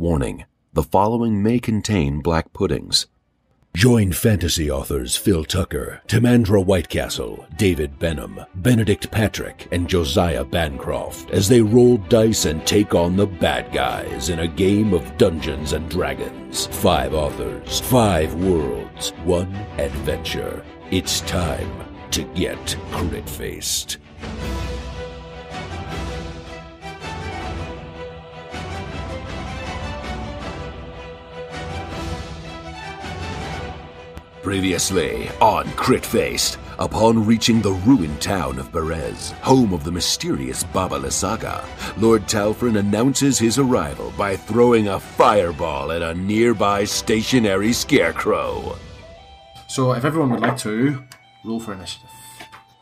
Warning the following may contain black puddings. Join fantasy authors Phil Tucker, Timandra Whitecastle, David Benham, Benedict Patrick, and Josiah Bancroft as they roll dice and take on the bad guys in a game of Dungeons and Dragons. Five authors, five worlds, one adventure. It's time to get crit faced. Previously on Crit Faced, upon reaching the ruined town of Berez, home of the mysterious Baba Lysaga, Lord Talfrin announces his arrival by throwing a fireball at a nearby stationary scarecrow. So, if everyone would like to roll for initiative.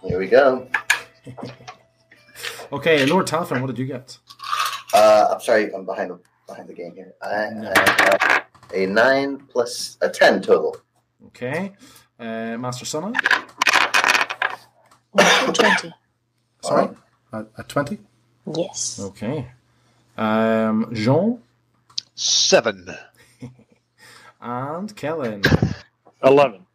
Here we go. Okay, Lord Talfrin, what did you get? Uh, I'm sorry, I'm behind the behind the game here. I have a nine plus a ten total. Okay, uh, Master Sonna. Twenty. Sorry, at, at twenty. Yes. Okay, um, Jean Seven. and Kellen. 11.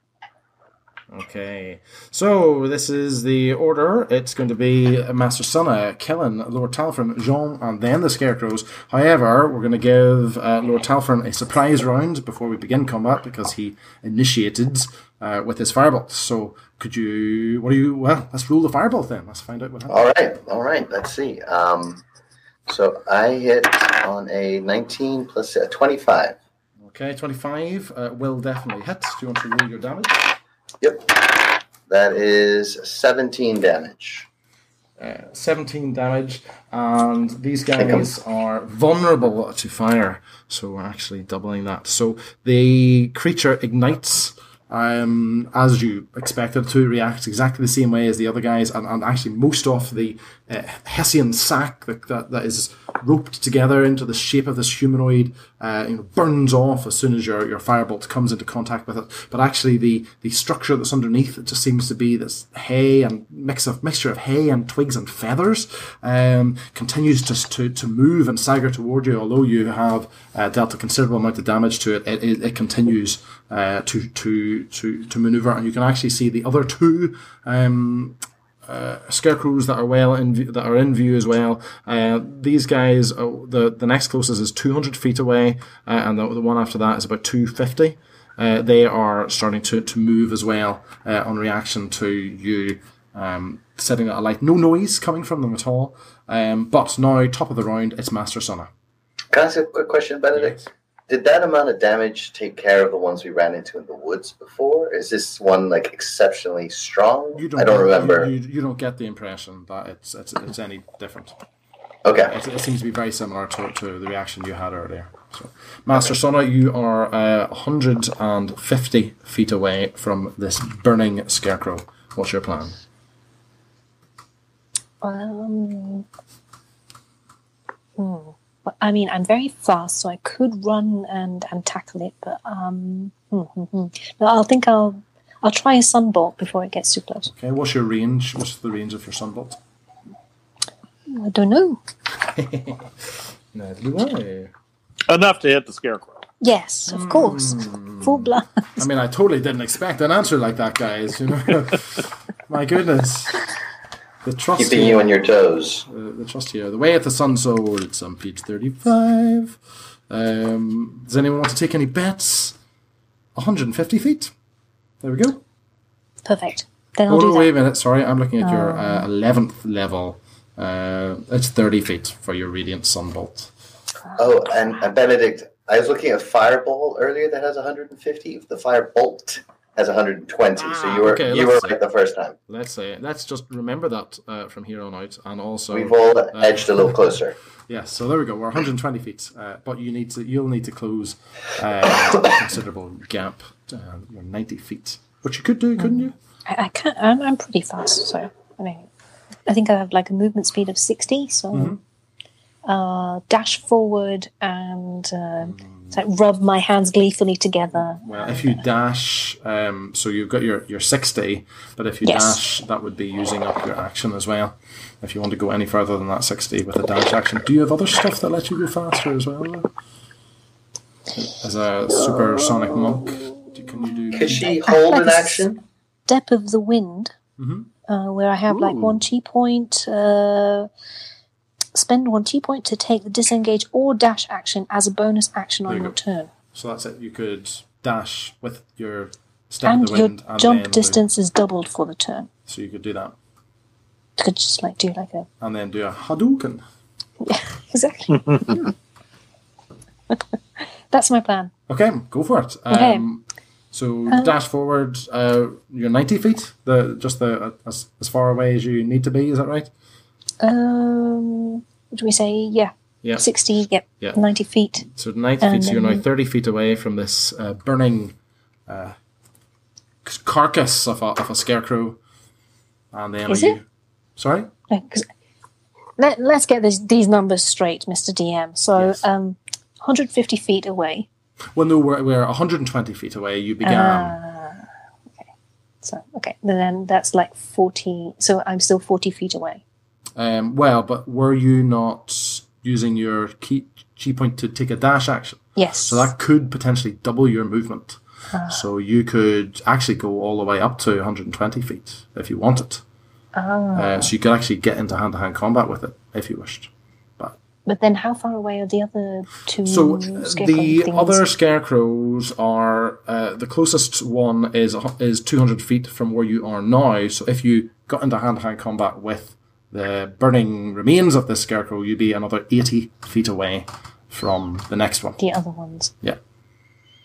Okay, so this is the order. It's going to be Master Sonna, Kellen, Lord Talfrin, Jean, and then the Scarecrows. However, we're going to give uh, Lord Talfrin a surprise round before we begin combat because he initiated uh, with his fireball. So, could you? What do you? Well, let's rule the fireball then. Let's find out what happens. All right, all right. Let's see. Um, so I hit on a 19 plus a 25. Okay, twenty-five uh, will definitely hit. Do you want to roll your damage? Yep. That is 17 damage. Uh, 17 damage, and these guys are vulnerable to fire, so we're actually doubling that. So the creature ignites um, as you expected to, reacts exactly the same way as the other guys, and, and actually most of the uh, Hessian sack that, that, that is roped together into the shape of this humanoid uh, you know, burns off as soon as your, your firebolt comes into contact with it. But actually, the, the structure that's underneath it just seems to be this hay and mix of mixture of hay and twigs and feathers um, continues just to, to move and stagger toward you. Although you have uh, dealt a considerable amount of damage to it, it, it, it continues uh, to to to to maneuver, and you can actually see the other two. Um, uh, scarecrows that are well in view, that are in view as well. Uh, these guys, uh, the the next closest is 200 feet away, uh, and the, the one after that is about 250. Uh, they are starting to, to move as well uh, on reaction to you um, setting a light. No noise coming from them at all. Um, but now, top of the round, it's Master Sonna. Can I ask a quick question, Benedict? Did that amount of damage take care of the ones we ran into in the woods before? Is this one like exceptionally strong? You don't I don't get- remember. You, you, you don't get the impression that it's it's, it's any different. okay. It, it seems to be very similar to, to the reaction you had earlier. So, Master Sonna, you are uh, 150 feet away from this burning scarecrow. What's your plan? Um. Hmm. Well, I mean, I'm very fast, so I could run and, and tackle it, but um. Hmm, hmm, hmm. But I'll think I'll I'll try a sunbolt before it gets too close. Okay, what's your range? What's the range of your sunbolt? I don't know. Neither do I. Enough to hit the scarecrow. Yes, of course, full blast. I mean, I totally didn't expect an answer like that, guys. You know, my goodness. The trust Keeping here- you on your toes. uh, the trust here. The way at the sun soul. It's on page thirty-five. Um, does anyone want to take any bets? 150 feet. There we go. Perfect. Then I'll Oh, do no, that. wait a minute. Sorry, I'm looking at your uh, 11th level. Uh, it's 30 feet for your radiant sunbolt. Oh, and, and Benedict, I was looking at Fireball earlier that has 150. The Firebolt has 120. so Ah, you were okay, you were let's right the first time. Let's say let's just remember that uh, from here on out, and also We've all uh, edged a little closer. Yes, so there we go. We're 120 feet, uh, but you need to you'll need to close uh, a considerable gap. Uh, you're 90 feet, which you could do, couldn't you? I, I can't. I'm, I'm pretty fast, so I mean, I think I have like a movement speed of sixty. So, uh, dash forward and uh, it's like rub my hands gleefully together. Well, if you dash, um, so you've got your, your 60, but if you Yes. dash, that would be using up your action as well. If you want to go any further than that 60 with a dash action. Do you have other stuff that lets you go faster as well? as a supersonic monk. Can you do? Could she hold an action? Step of the Wind, uh, where I have like one chi point. Uh, spend one T point to take the disengage or dash action as a bonus action on you your go. turn. So that's it. You could dash with your step And the your and jump distance is doubled for the turn. So you could do that, You could just like do like a and then do a Hadouken. Yeah, exactly. That's my plan. Okay, go for it. Okay. Um, so dash forward. Uh, you're ninety feet. The just the uh, as, as far away as you need to be. Is that right? Um, what do we say? Yeah, Yeah. sixty. Yep, Yeah. ninety feet. So ninety And feet. So you're now thirty feet away from this uh, burning uh, carcass of a, of a scarecrow. And then Is it? you? Sorry. No, let, let's get this, these numbers straight, Mister DM. So, Yes. um, 150 feet away. Well, no, we're, we're 120 feet away. You began. Ah, So, okay, then that's like 40. So I'm still 40 feet away. Um, well, but were you not using your ki, ki point to take a dash action? Yes. So that could potentially double your movement. So you could actually go all the way up to 120 feet if you wanted. Uh, so you could actually get into hand-to-hand combat with it if you wished. But but then how far away are the other two So uh, the things? other scarecrows are uh, the closest one is is 200 feet from where you are now. So if you got into hand-to-hand combat with the burning remains of this scarecrow, you'd be another 80 feet away from the next one. The other ones. Yeah.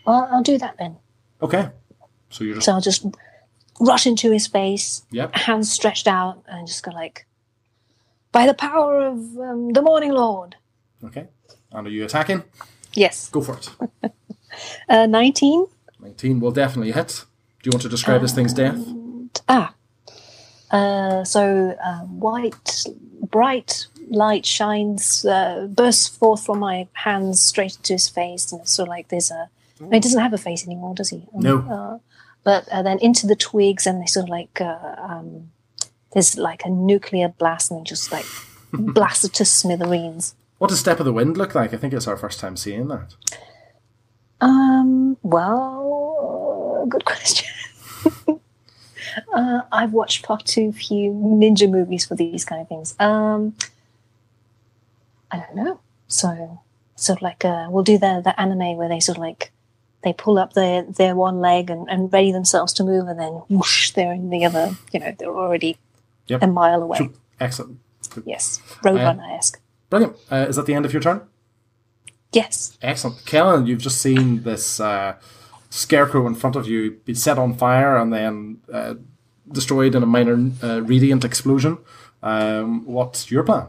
Well, I'll do that then. Okay. So you're just So I'll just rush into his face, Yep. hands stretched out, and just go like, by the power of um, the Morning Lord. okay. And are you attacking? Yes. Go for it. Uh, 19. 19 will definitely hit. Do you want to describe this thing's death? Ah. Uh, so uh, white, bright light shines, uh, bursts forth from my hands straight into his face, and it's sort of like there's a. no, He doesn't have a face anymore, does he? No. Uh, but uh, then into the twigs, and they sort of like uh, um, there's like a nuclear blast, and just like blasted to smithereens. What does Step of the Wind look like? I think it's our first time seeing that. Um. Well, good question. Uh, I've watched far too few ninja movies for these kind of things. Um. I don't know. So, sort of like uh, we'll do the the anime where they sort of like they pull up their their one leg and, and ready themselves to move, and then whoosh, they're in the other. You know, they're already Yep. a mile away. Excellent. Yes, Roadrunner esque. Brilliant. Uh, is that the end of your turn? Yes. Excellent. Kellen, you've just seen this uh, scarecrow in front of you be set on fire and then uh, destroyed in a minor uh, radiant explosion. Um, what's your plan?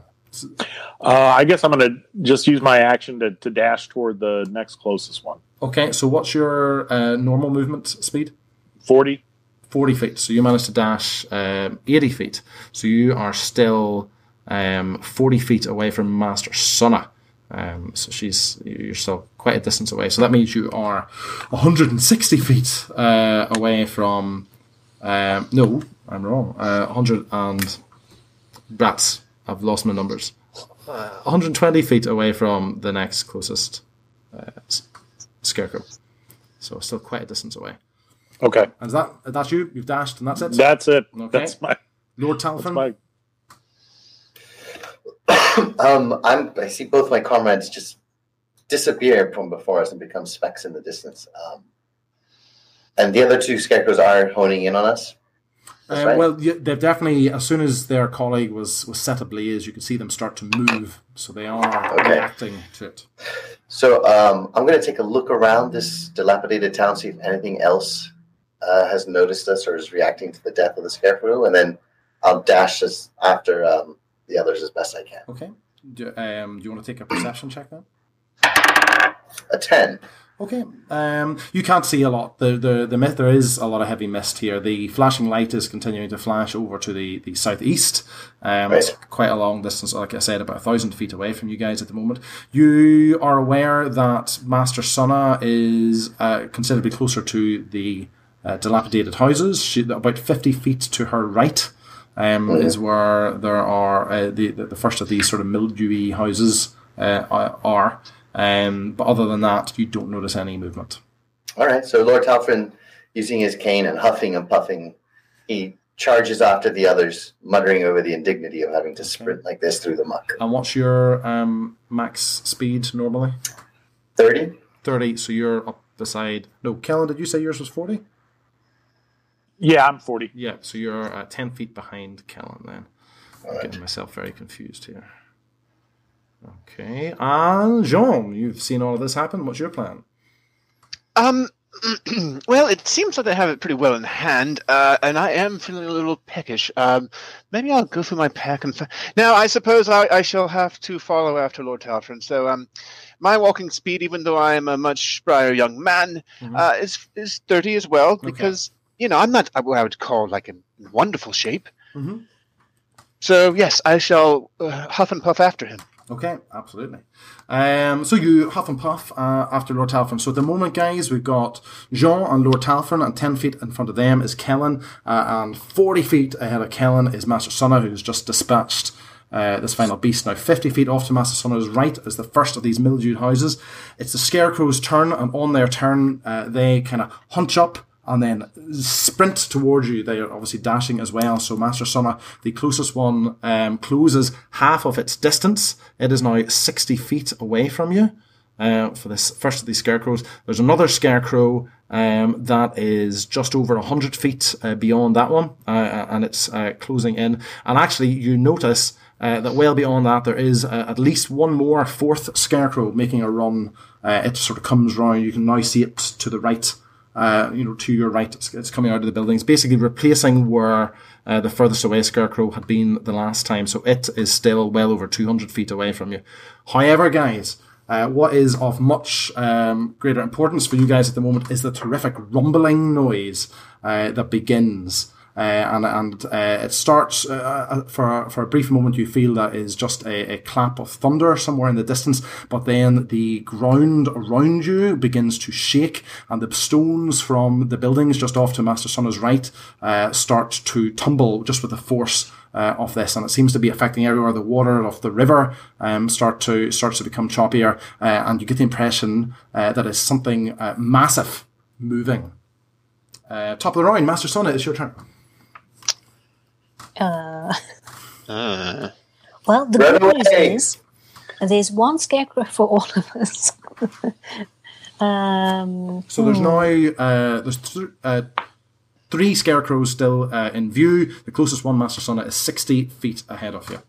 Uh, I guess I'm going to just use my action to, to dash toward the next closest one. Okay, so what's your uh, normal movement speed? 40. 40 feet. So you managed to dash um, 80 feet. So you are still um, 40 feet away from Master Sonna. Um, so she's you're still quite a distance away. So that means you are 160 feet uh, away from. Um, no, I'm wrong. Uh, 100 and. Rats. I've lost my numbers. Uh, 120 feet away from the next closest uh, scarecrow. So still quite a distance away. Okay. And is that that's you? You've dashed, and that's it. That's it. Okay. That's my. Lord That's Talfrin. my Um, I'm. I see both my comrades just disappear from before us and become specks in the distance. Um, and the other two scarecrows are honing in on us. Uh, right. Well, they've definitely, as soon as their colleague was was set ablaze, you could see them start to move. So they are Okay. reacting to it. So um, I'm going to take a look around this dilapidated town, see if anything else uh, has noticed us or is reacting to the death of the scarecrow, and then I'll dash us after um, the others as best I can. Okay. Do, um, do you want to take a perception check then? A ten. Okay. Um, you can't see a lot. The, the the myth there is a lot of heavy mist here. The flashing light is continuing to flash over to the, the southeast. Um, It's quite a long distance, like I said, about a thousand feet away from you guys at the moment. You are aware that Master Sonna is uh, considerably closer to the uh, dilapidated houses. She, about fifty feet to her right. Um, Is where there are uh, the, the the first of these sort of mildewy houses uh, are. Um, but other than that, you don't notice any movement. All right. So Lord Talfrin, using his cane and huffing and puffing, he charges after the others, muttering over the indignity of having to sprint like this through the muck. And what's your um, max speed normally? 30? 30, so you're up beside. No, Kellen, did you say yours was 40? Yeah, I'm 40. Yeah, so you're uh, 10 feet behind Kellen then. I'm getting myself very confused here. Okay, and Jean, you've seen all of this happen. What's your plan? Um, well, it seems like they have it pretty well in hand, uh, and I am feeling a little peckish. Um, maybe I'll go through my pack and. Fa- now, I suppose I, I shall have to follow after Lord Talfrin. So, um, my walking speed, even though I am a much sprier young man, Mhm. uh, is is thirty as well. Because you know I'm not what I would call like in wonderful shape. Mhm. So yes, I shall uh, huff and puff after him. Okay, absolutely. Um, so you huff and puff uh, after Lord Talfrin. So at the moment, guys, we've got Jean and Lord Talfrin, and 10 feet in front of them is Kellen, uh, and 40 feet ahead of Kellen is Master Sunna, who's just dispatched uh, this final beast. Now, 50 feet off to Master Sunna's right is the first of these mildewed houses. It's the Scarecrow's turn, and on their turn, uh, they kind of hunch up and then sprint towards you. They are obviously dashing as well. So Master Sonna, the closest one, um, closes half of its distance. It is now 60 feet away from you. Uh, for this first of these scarecrows, there's another scarecrow um, that is just over 100 feet uh, beyond that one, uh, and it's uh, closing in. And actually, you notice uh, that well beyond that, there is uh, at least one more fourth scarecrow making a run. Uh, it sort of comes round. You can now see it to the right uh, you know, to your right. It's, it's coming out of the buildings, basically replacing where uh, the furthest away scarecrow had been the last time. So it is still well over 200 feet away from you. However, guys, uh, what is of much um, greater importance for you guys at the moment is the terrific rumbling noise uh, that begins. Uh, and and uh, it starts uh, for for a brief moment. You feel that is just a, a clap of thunder somewhere in the distance, but then the ground around you begins to shake, and the stones from the buildings just off to Master Sonna's right uh, start to tumble just with the force uh, of this, and it seems to be affecting everywhere. The water of the river um, start to starts to become choppier, uh, and you get the impression uh, that it's something massive moving. Uh, top of the round, Master Sonna, it's your turn. Uh, Uh, well, the Run good news is there's one scarecrow for all of us. um, So there's now uh, there's th- uh, three scarecrows still uh, in view. The closest one, Master Sonna, is 60 feet ahead of you.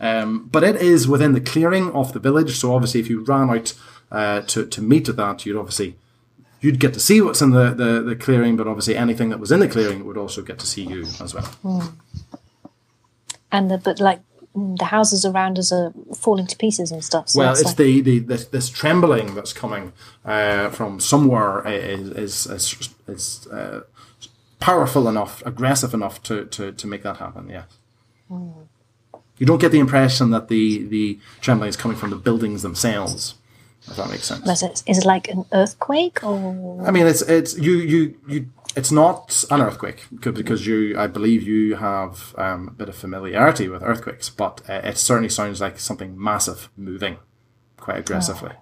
Um, but it is within the clearing of the village. So obviously, if you ran out uh, to to meet that, you'd obviously you'd get to see what's in the, the, the clearing. But obviously, anything that was in the clearing would also get to see you as well. And the, but like mm, the houses around us are falling to pieces and stuff. So Well, it's it's like, the, the this, this trembling that's coming uh, from somewhere is is is, is uh, powerful enough, aggressive enough to, to, to make that happen. Yes. You don't get the impression that the the trembling is coming from the buildings themselves. If that makes sense. Is it, is it like an earthquake or I mean, it's it's you you you. It's not an earthquake because- because you, I believe, you have um, a bit of familiarity with earthquakes, but uh, it certainly sounds like something massive moving quite aggressively.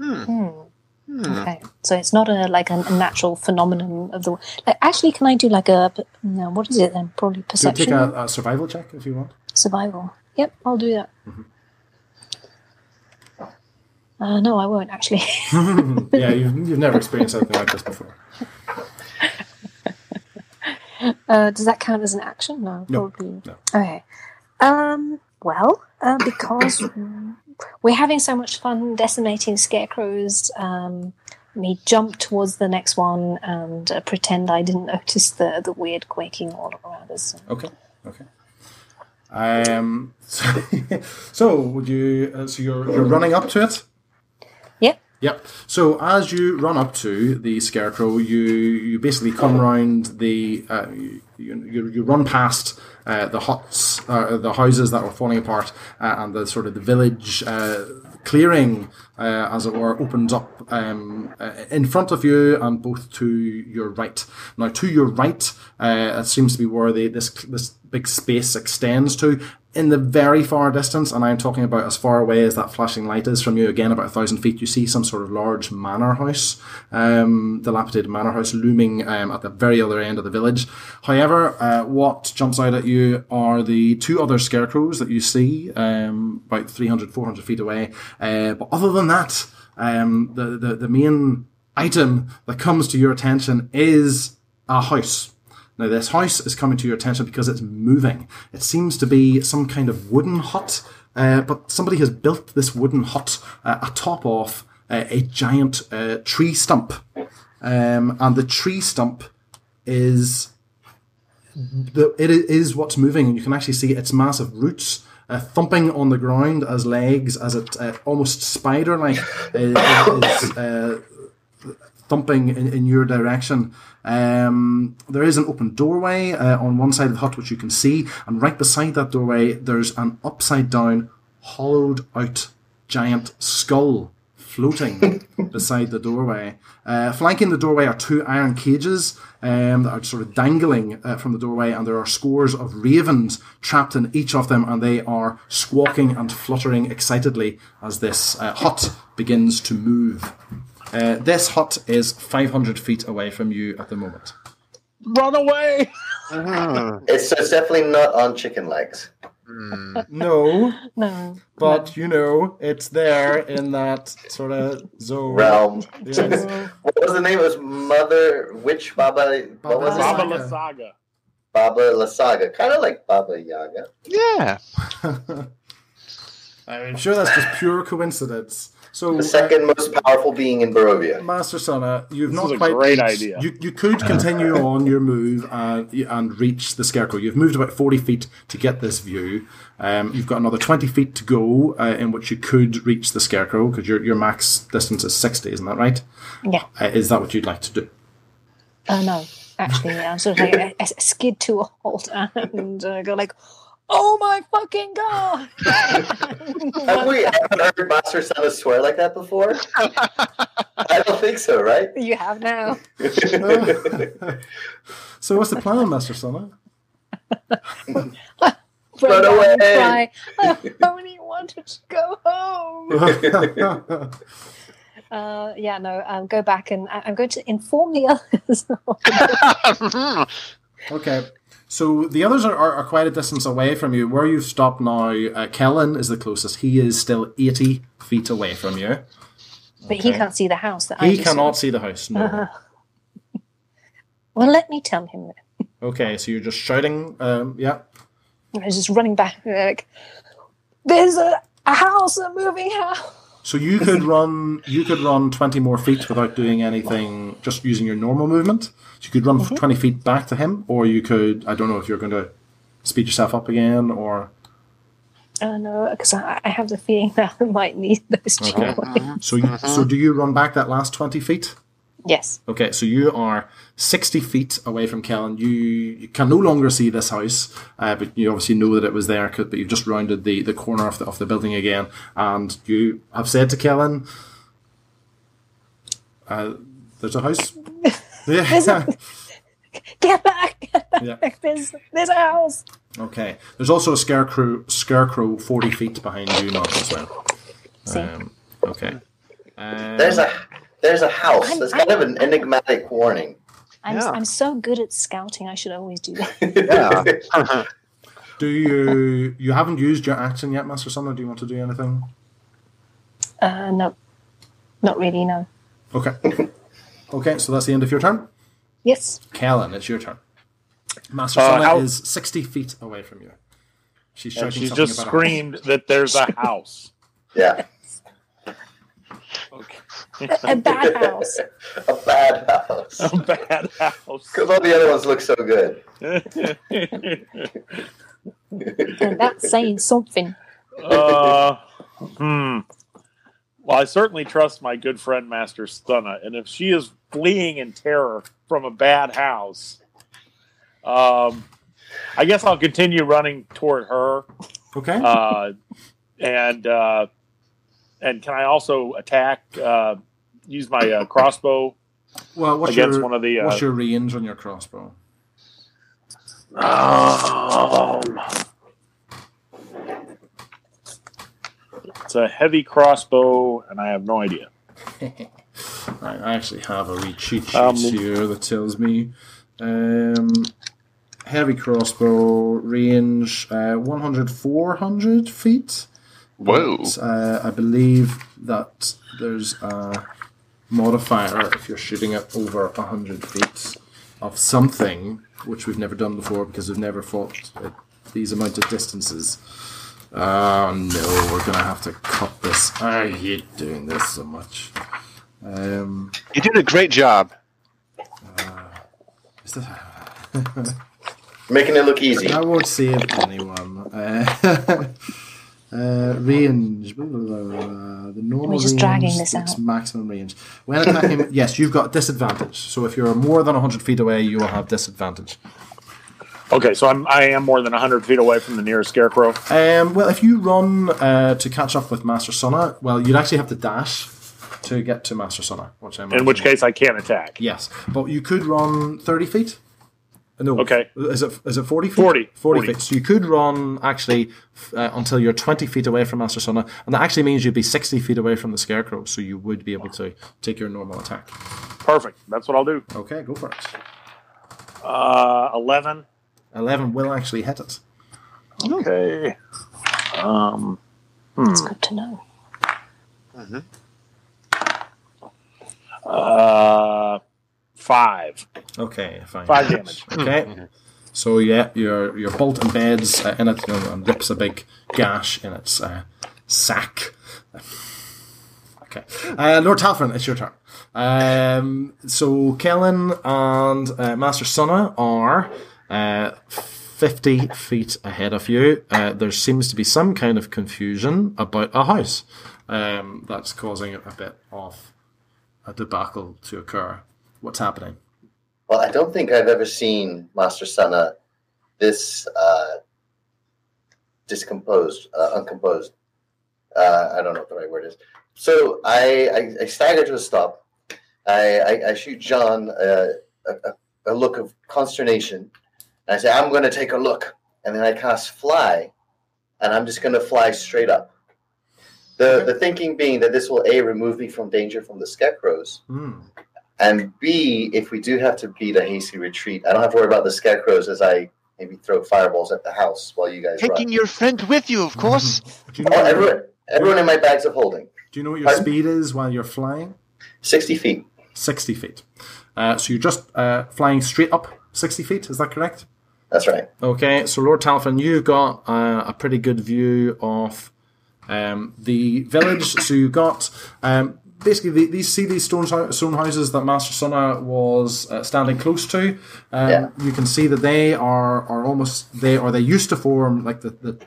okay? So it's not a like a, a natural phenomenon of the like. Actually, can I do like a no? What is it then? Probably Do you perception, take a, a survival check if you want? survival. Yep, I'll do that. Uh, no, I won't actually. yeah, you've, you've never experienced anything like this before. Uh, does that count as an action? No, No, probably. no. Okay. Um. Well, uh, because we're having so much fun decimating scarecrows, um, let me jump towards the next one and uh, pretend I didn't notice the the weird quaking all around us. Okay, okay. Um. So, so would you? Uh, so you're you're running up to it. Yep. So as you run up to the scarecrow, you you basically come round the uh, you, you you run past uh, the huts, uh, the houses that were falling apart, uh, and the sort of the village uh, clearing, uh, as it were, opens up um, uh, in front of you and both to your right. Now, to your right, uh, it seems to be where the, this this big space extends to. In the very far distance, and I'm talking about as far away as that flashing light is from you, again about a thousand feet, you see some sort of large manor house, um, dilapidated manor house looming um, at the very other end of the village. However, uh, what jumps out at you are the two other scarecrows that you see um, about 300, 400 feet away. Uh, but other than that, um, the, the, the main item that comes to your attention is a house. Now, this house is coming to your attention because it's moving. It seems to be some kind of wooden hut, uh, but somebody has built this wooden hut uh, atop of uh, a giant uh, tree stump. Um, and the tree stump is the, it is what's moving, and you can actually see its massive roots uh, thumping on the ground as legs, as it uh, almost spider-like uh, is uh, thumping in, in your direction. Um, there is an open doorway uh, on one side of the hut which you can see, and right beside that doorway there's an upside down, hollowed out giant skull floating beside the doorway. Uh, flanking the doorway are two iron cages um, that are sort of dangling uh, from the doorway, and there are scores of ravens trapped in each of them, and they are squawking and fluttering excitedly as this uh, hut begins to move. Uh, this hut is 500 feet away from you at the moment. Run away! It's, it's definitely not on chicken legs. No, No. but you know, it's there in that sort of zone. Realm. Yes. What was the name? It was Mother Witch Baba. What was Baba it? Baba Saga. Lysaga. Baba Lysaga. Kind of like Baba Yaga. Yeah. I'm sure that's just pure coincidence. So, The second most powerful being in Barovia. uh, Master Sonna, you've This not is a quite great reached- idea. You, you could continue on your move and, and reach the scarecrow. You've moved about 40 feet to get this view. Um, you've got another 20 feet to go uh, in which you could reach the scarecrow because your, your max distance is 60, isn't that right? Yeah. Uh, is that what you'd like to do? Uh, no. Actually, I'm sort of like I, I skid to a halt and uh, go like, "Oh my fucking god!" Have we ever heard Master Sana swear like that before? I don't think so, right? you have now. So, what's the plan, Master Sonna? Run Run down and away. cry. I only wanted to go home. Uh, yeah, no. Um, go back and I- I'm going to inform the others. Okay. So the others are, are, are quite a distance away from you. Where you've stopped now, uh, Kellen is the closest. He is still 80 feet away from you. but he can't see the house that I He just cannot saw. see the house, no. Well, let me tell him. Then. Okay, so you're just shouting, um, yeah. I was just running back, like, "There's a, a house, a moving house." So you could run, you could run 20 more feet without doing anything, just using your normal movement. So you could run mm-hmm. 20 feet back to him, or you could, I don't know if you're going to speed yourself up again, or, Oh no, because I, I have the feeling that I might need those okay. So, you, so do you run back that last 20 feet? Yes. Okay, so you are 60 feet away from Kellen. You, you can no longer see this house, uh, but you obviously know that it was there, but you've just rounded the, the corner of the, of the building again, and you have said to Kellen, uh, there's a house. yeah. Get back! Get back! Yeah. There's there's a house. Okay. There's also a scarecrow, scarecrow 40 feet behind you now as well. Um, okay. Um, There's a there's a house. I'm- That's kind of an enigmatic warning. I'm Yeah. I'm so good at scouting. I should always do that. Yeah. Do you you haven't used your action yet, Master Son, or do you want to do anything? Uh, no, not really. No. Okay. Okay, so that's the end of your turn. Yes. Kellen, it's your turn. Master Uh, Sonna how- is 60 feet away from you. She's shouting she just about screamed that there's a house. Yeah, Okay. A bad house. a bad house. A bad house. Because all the other ones look so good. And that's saying something. uh, hmm. Well, I certainly trust my good friend Master Stunna, and if she is fleeing in terror from a bad house, um, I guess I'll continue running toward her. Okay. Uh, and uh, and can I also attack? Uh, use my uh, crossbow well, what's against your, one of the. Uh, what's your range on your crossbow? um, It's a heavy crossbow, and I have no idea. I actually have a wee cheat sheet Um, here that tells me um, heavy crossbow range uh, 100 400 feet. Whoa. But, uh, I believe that there's a modifier if you're shooting it over 100 feet of something, which we've never done before because we've never fought at these amount of distances. Oh no, we're gonna have to cut this. I hate doing this so much. Um, You did a great job. is that, Making it look easy. I won't save anyone. Uh, uh, range. Blah, blah, blah, blah. The normal We're just range, dragging this out. maximum range. When attacking, yes, you've got disadvantage. So if you're more than 100 feet away, you will have disadvantage. Okay, so I'm I am more than hundred feet away from the nearest scarecrow. Um, well, if you run uh, to catch up with Master Sonna, well, you'd actually have to dash to get to Master Sonna. Which I In which case, I can't attack. Yes, but you could run 30 feet. Uh, No. Okay. Is it is it 40 feet? 40. 40, 40. feet. So you could run actually uh, until you're 20 feet away from Master Sonna, and that actually means you'd be 60 feet away from the Scarecrow, so you would be able to take your normal attack. Perfect. That's what I'll do. Okay, go for it. Uh, eleven. 11 will actually hit it. Okay. Um. It's good to know. Uh. Five. Okay, fine. Five damage. Okay. So yeah, your your bolt embeds uh, in it you know, and rips a big gash in its uh, sack. Okay, uh, Lord Talfrin, it's your turn. Um, so Kellen and uh, Master Sonna are uh, fifty feet ahead of you. Uh, there seems to be some kind of confusion about a house um, that's causing a bit of a debacle to occur. What's happening? Well, I don't think I've ever seen Master Sana this uh, discomposed, uh, uncomposed. Uh, I don't know what the right word is. So I, I, I stagger to a stop. I, I, I shoot John uh, a, a, a look of consternation. And I say, I'm going to take a look. And then I cast fly, and I'm just going to fly straight up. The, the thinking being that this will A, remove me from danger from the scarecrows, Hmm. And B, if we do have to beat a hasty retreat, I don't have to worry about the scarecrows as I maybe throw fireballs at the house while you guys are. Taking run. your friend with you, of course. You know Oh, everyone, everyone in my bags of holding. Do you know what your Pardon? speed is while you're flying? 60 feet. 60 feet. Uh, so you're just uh, flying straight up 60 feet, is that correct? That's right. Okay, so Lord Talfrin, you've got uh, a pretty good view of um, the village. so you've got um, basically the, these see these stone, stone houses that Master Sonna was uh, standing close to. Um, Yeah. You can see that they are are almost they or they used to form like the the,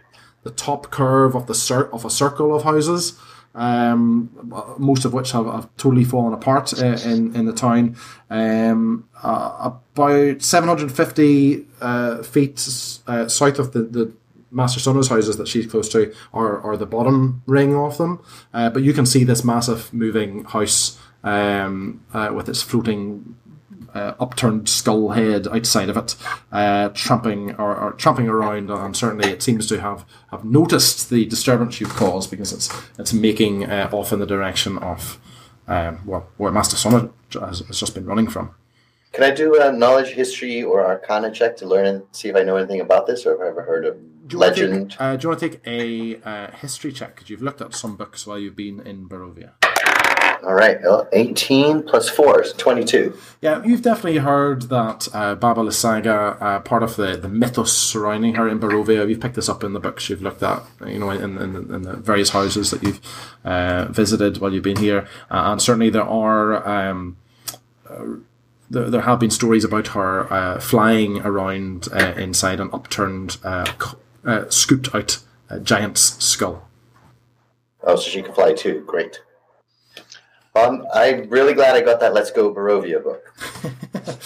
the top curve of the cir- of a circle of houses. Um, most of which have, have totally fallen apart uh, in in the town. Um, uh, about 750 uh, feet uh, south of the, the Master Sonna's houses that she's close to are, are the bottom ring of them. Uh, but you can see this massive moving house um, uh, with its floating uh, upturned skull head outside of it, uh, tramping or, or tramping around, and certainly it seems to have, have noticed the disturbance you've caused because it's it's making uh, off in the direction of um, well, where Master Sonna has, has just been running from. Can I do a knowledge, history, or arcana check to learn and see if I know anything about this or if I've ever heard of Do you want to legend? take, uh, do you want to take a uh, history check? Because you've looked at some books while you've been in Barovia. All right, 18 plus 4 is 22. Yeah, you've definitely heard that uh, Baba Lysaga, uh, part of the, the mythos surrounding her in Barovia, you've picked this up in the books you've looked at, you know, in, in, in the various houses that you've uh, visited while you've been here. Uh, and certainly there are, um, uh, there, there have been stories about her uh, flying around uh, inside an upturned, uh, uh, scooped out uh, giant's skull. Oh, so she can fly too. Great. Um, I'm really glad I got that Let's Go Barovia book.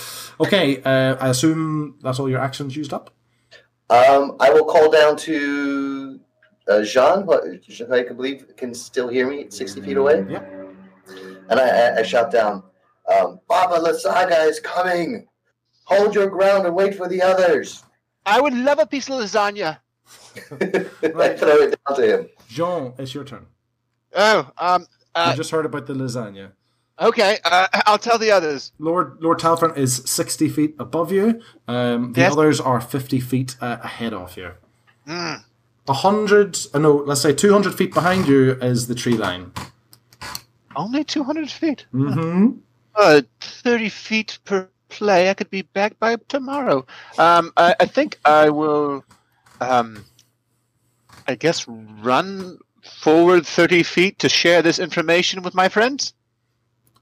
Okay, uh, I assume that's all your actions used up? Um, I will call down to uh, Jean, Jean, I can believe can still hear me 60 feet away. Yeah. And I, I, I shout down, um, Baba Lysaga is coming. Hold your ground and wait for the others. I would love a piece of lasagna. I throw it down to him. Jean, it's your turn. Oh, um, uh, you just heard about the lasagna. okay. Uh, I'll tell the others. Lord Lord Talfrin is sixty feet above you. Um, the Yes. others are fifty feet uh, ahead of you. A hundred, uh, no, let's say two hundred feet behind you is the tree line. Only 200 feet. Mm-hmm. Uh, 30 feet per play. I could be back by tomorrow. Um, I, I think I will, um, I guess, run forward 30 feet to share this information with my friends.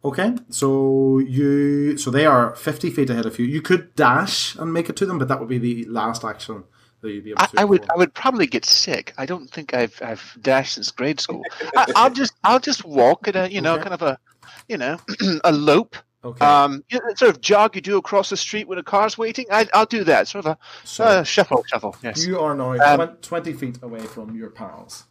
Okay, so you, so they are fifty feet ahead of you. You could dash and make it to them, but that would be the last action that you'd be able I, to. I would. I would probably get sick. I don't think I've, I've dashed since grade school. I, I'll just, I'll just walk at a, you know, Okay. kind of a, you know, a lope. Okay, Um, you know, sort of jog you do across the street when a car's waiting. I, I'll do that. Sort of a so uh, shuffle, shuffle. Yes, you are now um, twenty feet away from your pals.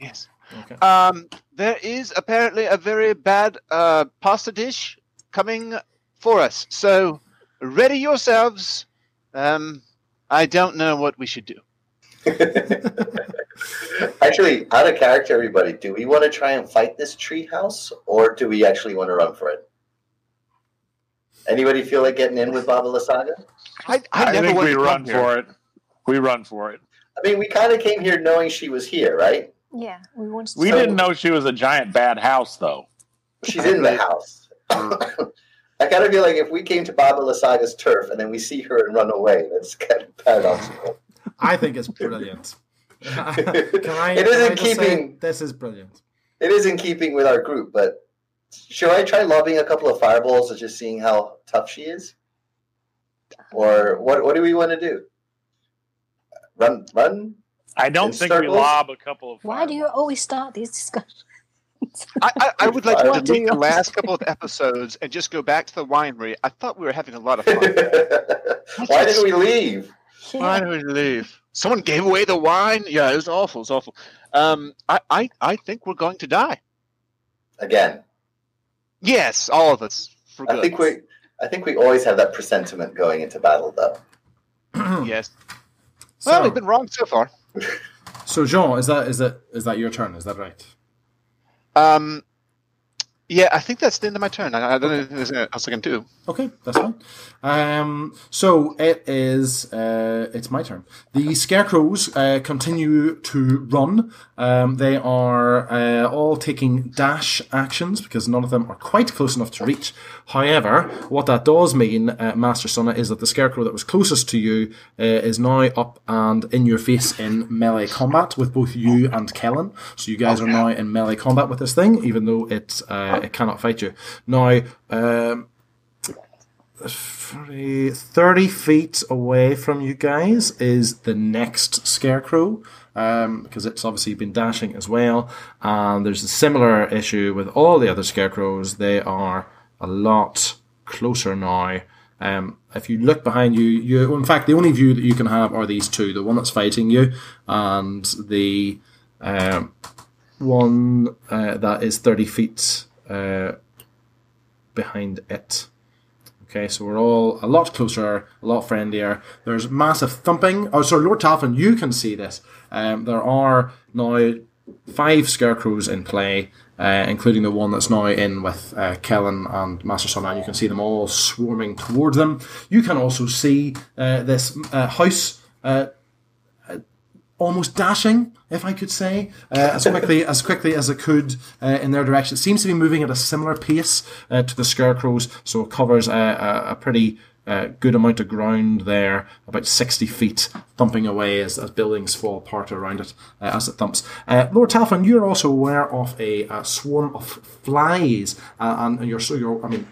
yes. Okay. Um, there is apparently a very bad uh, pasta dish coming for us. So ready yourselves. Um, I don't know what we should do. Actually, out of character, everybody, do we want to try and fight this treehouse, or do we actually want to run for it? Anybody feel like getting in with Baba Lysaga? I, I, I, never think we run here. for it. We run for it. I mean, we kind of came here knowing she was here, right? Yeah, we wanted to. We didn't know she was a giant bad house, though. She's in the house. I kind of feel like if we came to Baba Lysaga's turf and then we see her and run away, that's kind of paradoxical. I think it's brilliant. can I? It can isn't say keeping- this is brilliant. It is in keeping with our group, but should I try lobbing a couple of fireballs and just seeing how tough she is? Or what? What do we want to do? Run, run. I don't In think we circles? lob a couple of. Why do you always start these discussions? I, I, I would like to What delete the last couple of episodes and just go back to the winery. I thought we were having a lot of fun. Why did we leave? Why did we leave? Someone gave away the wine. Yeah, it was awful. It was awful. Um, I, I, I think we're going to die. Again, Yes, all of us. For I think we. I think we always have that presentiment going into battle, though. Yes. So, Well, we've been wrong so far. so Jean, is that is that is that your turn? Is that right? Um, yeah, I think that's the end of my turn. I, I don't know if there's else I can do. Okay, that's fine. Um, so it is. Uh, it's my turn. The scarecrows uh, continue to run. Um, they are uh, all taking dash actions because none of them are quite close enough to reach. However, what that does mean, uh, Master Sonna, is that the scarecrow that was closest to you uh, is now up and in your face in melee combat with both you and Kellen. So you guys are now in melee combat with this thing, even though it uh, it cannot fight you. Now. Um, 30 30 feet away from you guys is the next scarecrow um, because it's obviously been dashing as well and there's a similar issue with all the other scarecrows they are a lot closer now um, if you look behind you, you in fact the only view that you can have are these two the one that's fighting you and the um, one uh, that is 30 feet uh, behind it Okay, so we're all a lot closer, a lot friendlier. There's massive thumping. Oh, sorry, Lord Talfrin, you can see this. Um, there are now five scarecrows in play, uh, including the one that's now in with uh, Kellen and Master Son, and you can see them all swarming towards them. You can also see uh, this uh, house uh, almost dashing, if I could say, uh, as quickly as quickly as it could uh, in their direction. It seems to be moving at a similar pace uh, to the scarecrows, so it covers a, a, pretty uh, good amount of ground there, about 60 feet, thumping away as, as buildings fall apart around it uh, as it thumps. Uh, Lord Talfrin, you're also aware of a, a swarm of flies, and you're so you're, I mean,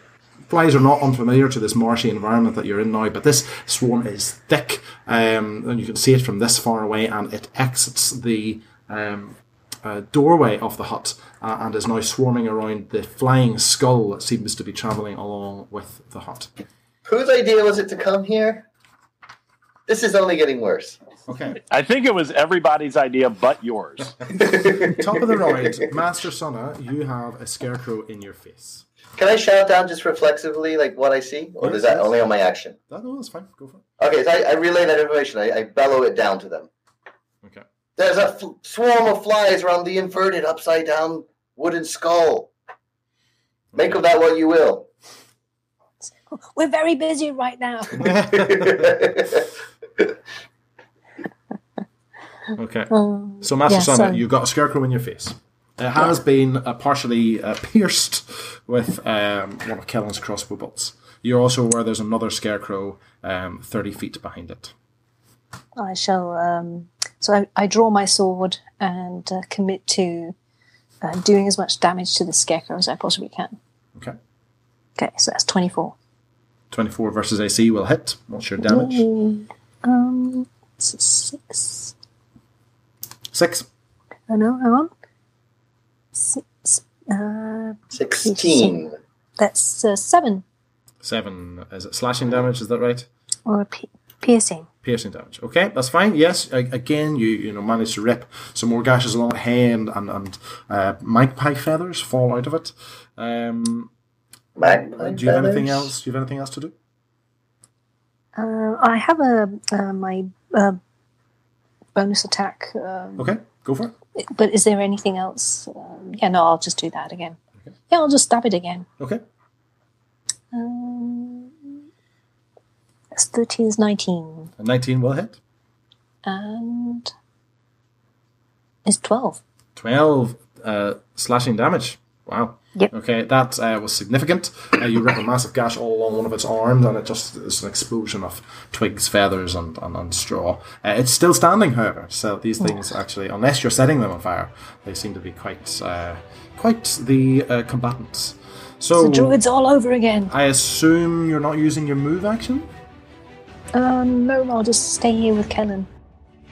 flies are not unfamiliar to this marshy environment that you're in now, but this swarm is thick, um, and you can see it from this far away, and it exits the um, uh, doorway of the hut uh, and is now swarming around the flying skull that seems to be traveling along with the hut. Whose idea was it to come here? This is only getting worse. Okay, I think it was everybody's idea but yours. top of the round, Master Sonna, you have a scarecrow in your face. Can I shout down just reflexively, like what I see, or Yes, is that yes. only on my action? That, no, that's fine. Go for it. Okay, so I, I relay that information. I, I bellow it down to them. Okay. There's a f- swarm of flies around the inverted, upside down wooden skull. Make of that what you will. We're very busy right now. Okay. Um, So, Master yeah, Son, so- you've got a scarecrow in your face. It has been uh, partially uh, pierced with um, one of Kellen's crossbow bolts. You're also aware there's another scarecrow um, 30 feet behind it. I shall. Um, so I, I draw my sword and uh, commit to uh, doing as much damage to the scarecrow as I possibly can. Okay. Okay, so that's 24. 24 versus AC will hit. What's your damage? Um, it's a six. Six. I know, hang on. Six. Uh, 16. that's uh, seven Seven. Is it slashing damage? Is that right? or p- piercing. Piercing damage. Okay, that's fine. Yes, a- again, you you know manage to rip some more gashes along the hand, and and uh, magpie feathers fall out of it. Um, Magpie do you have anything else? Do you have anything else to do? Uh, I have a uh, my uh, bonus attack. Um, Okay, go for it. But is there anything else? Um, yeah, no, I'll just do that again. Yeah, I'll just stab it again. Okay. Um, that's 13 is 19. A 19 will hit. And it's 12. 12 uh, slashing damage. Wow. Yep. Okay, that uh, was significant. Uh, you rip a massive gash all along one of its arms, and it just is an explosion of twigs, feathers, and, and, and straw. Uh, it's still standing, however. So these things actually, unless you're setting them on fire, they seem to be quite uh, quite the uh, combatants. So The druid's all over again. I assume you're not using your move action. Um, no, I'll just stay here with Kellen.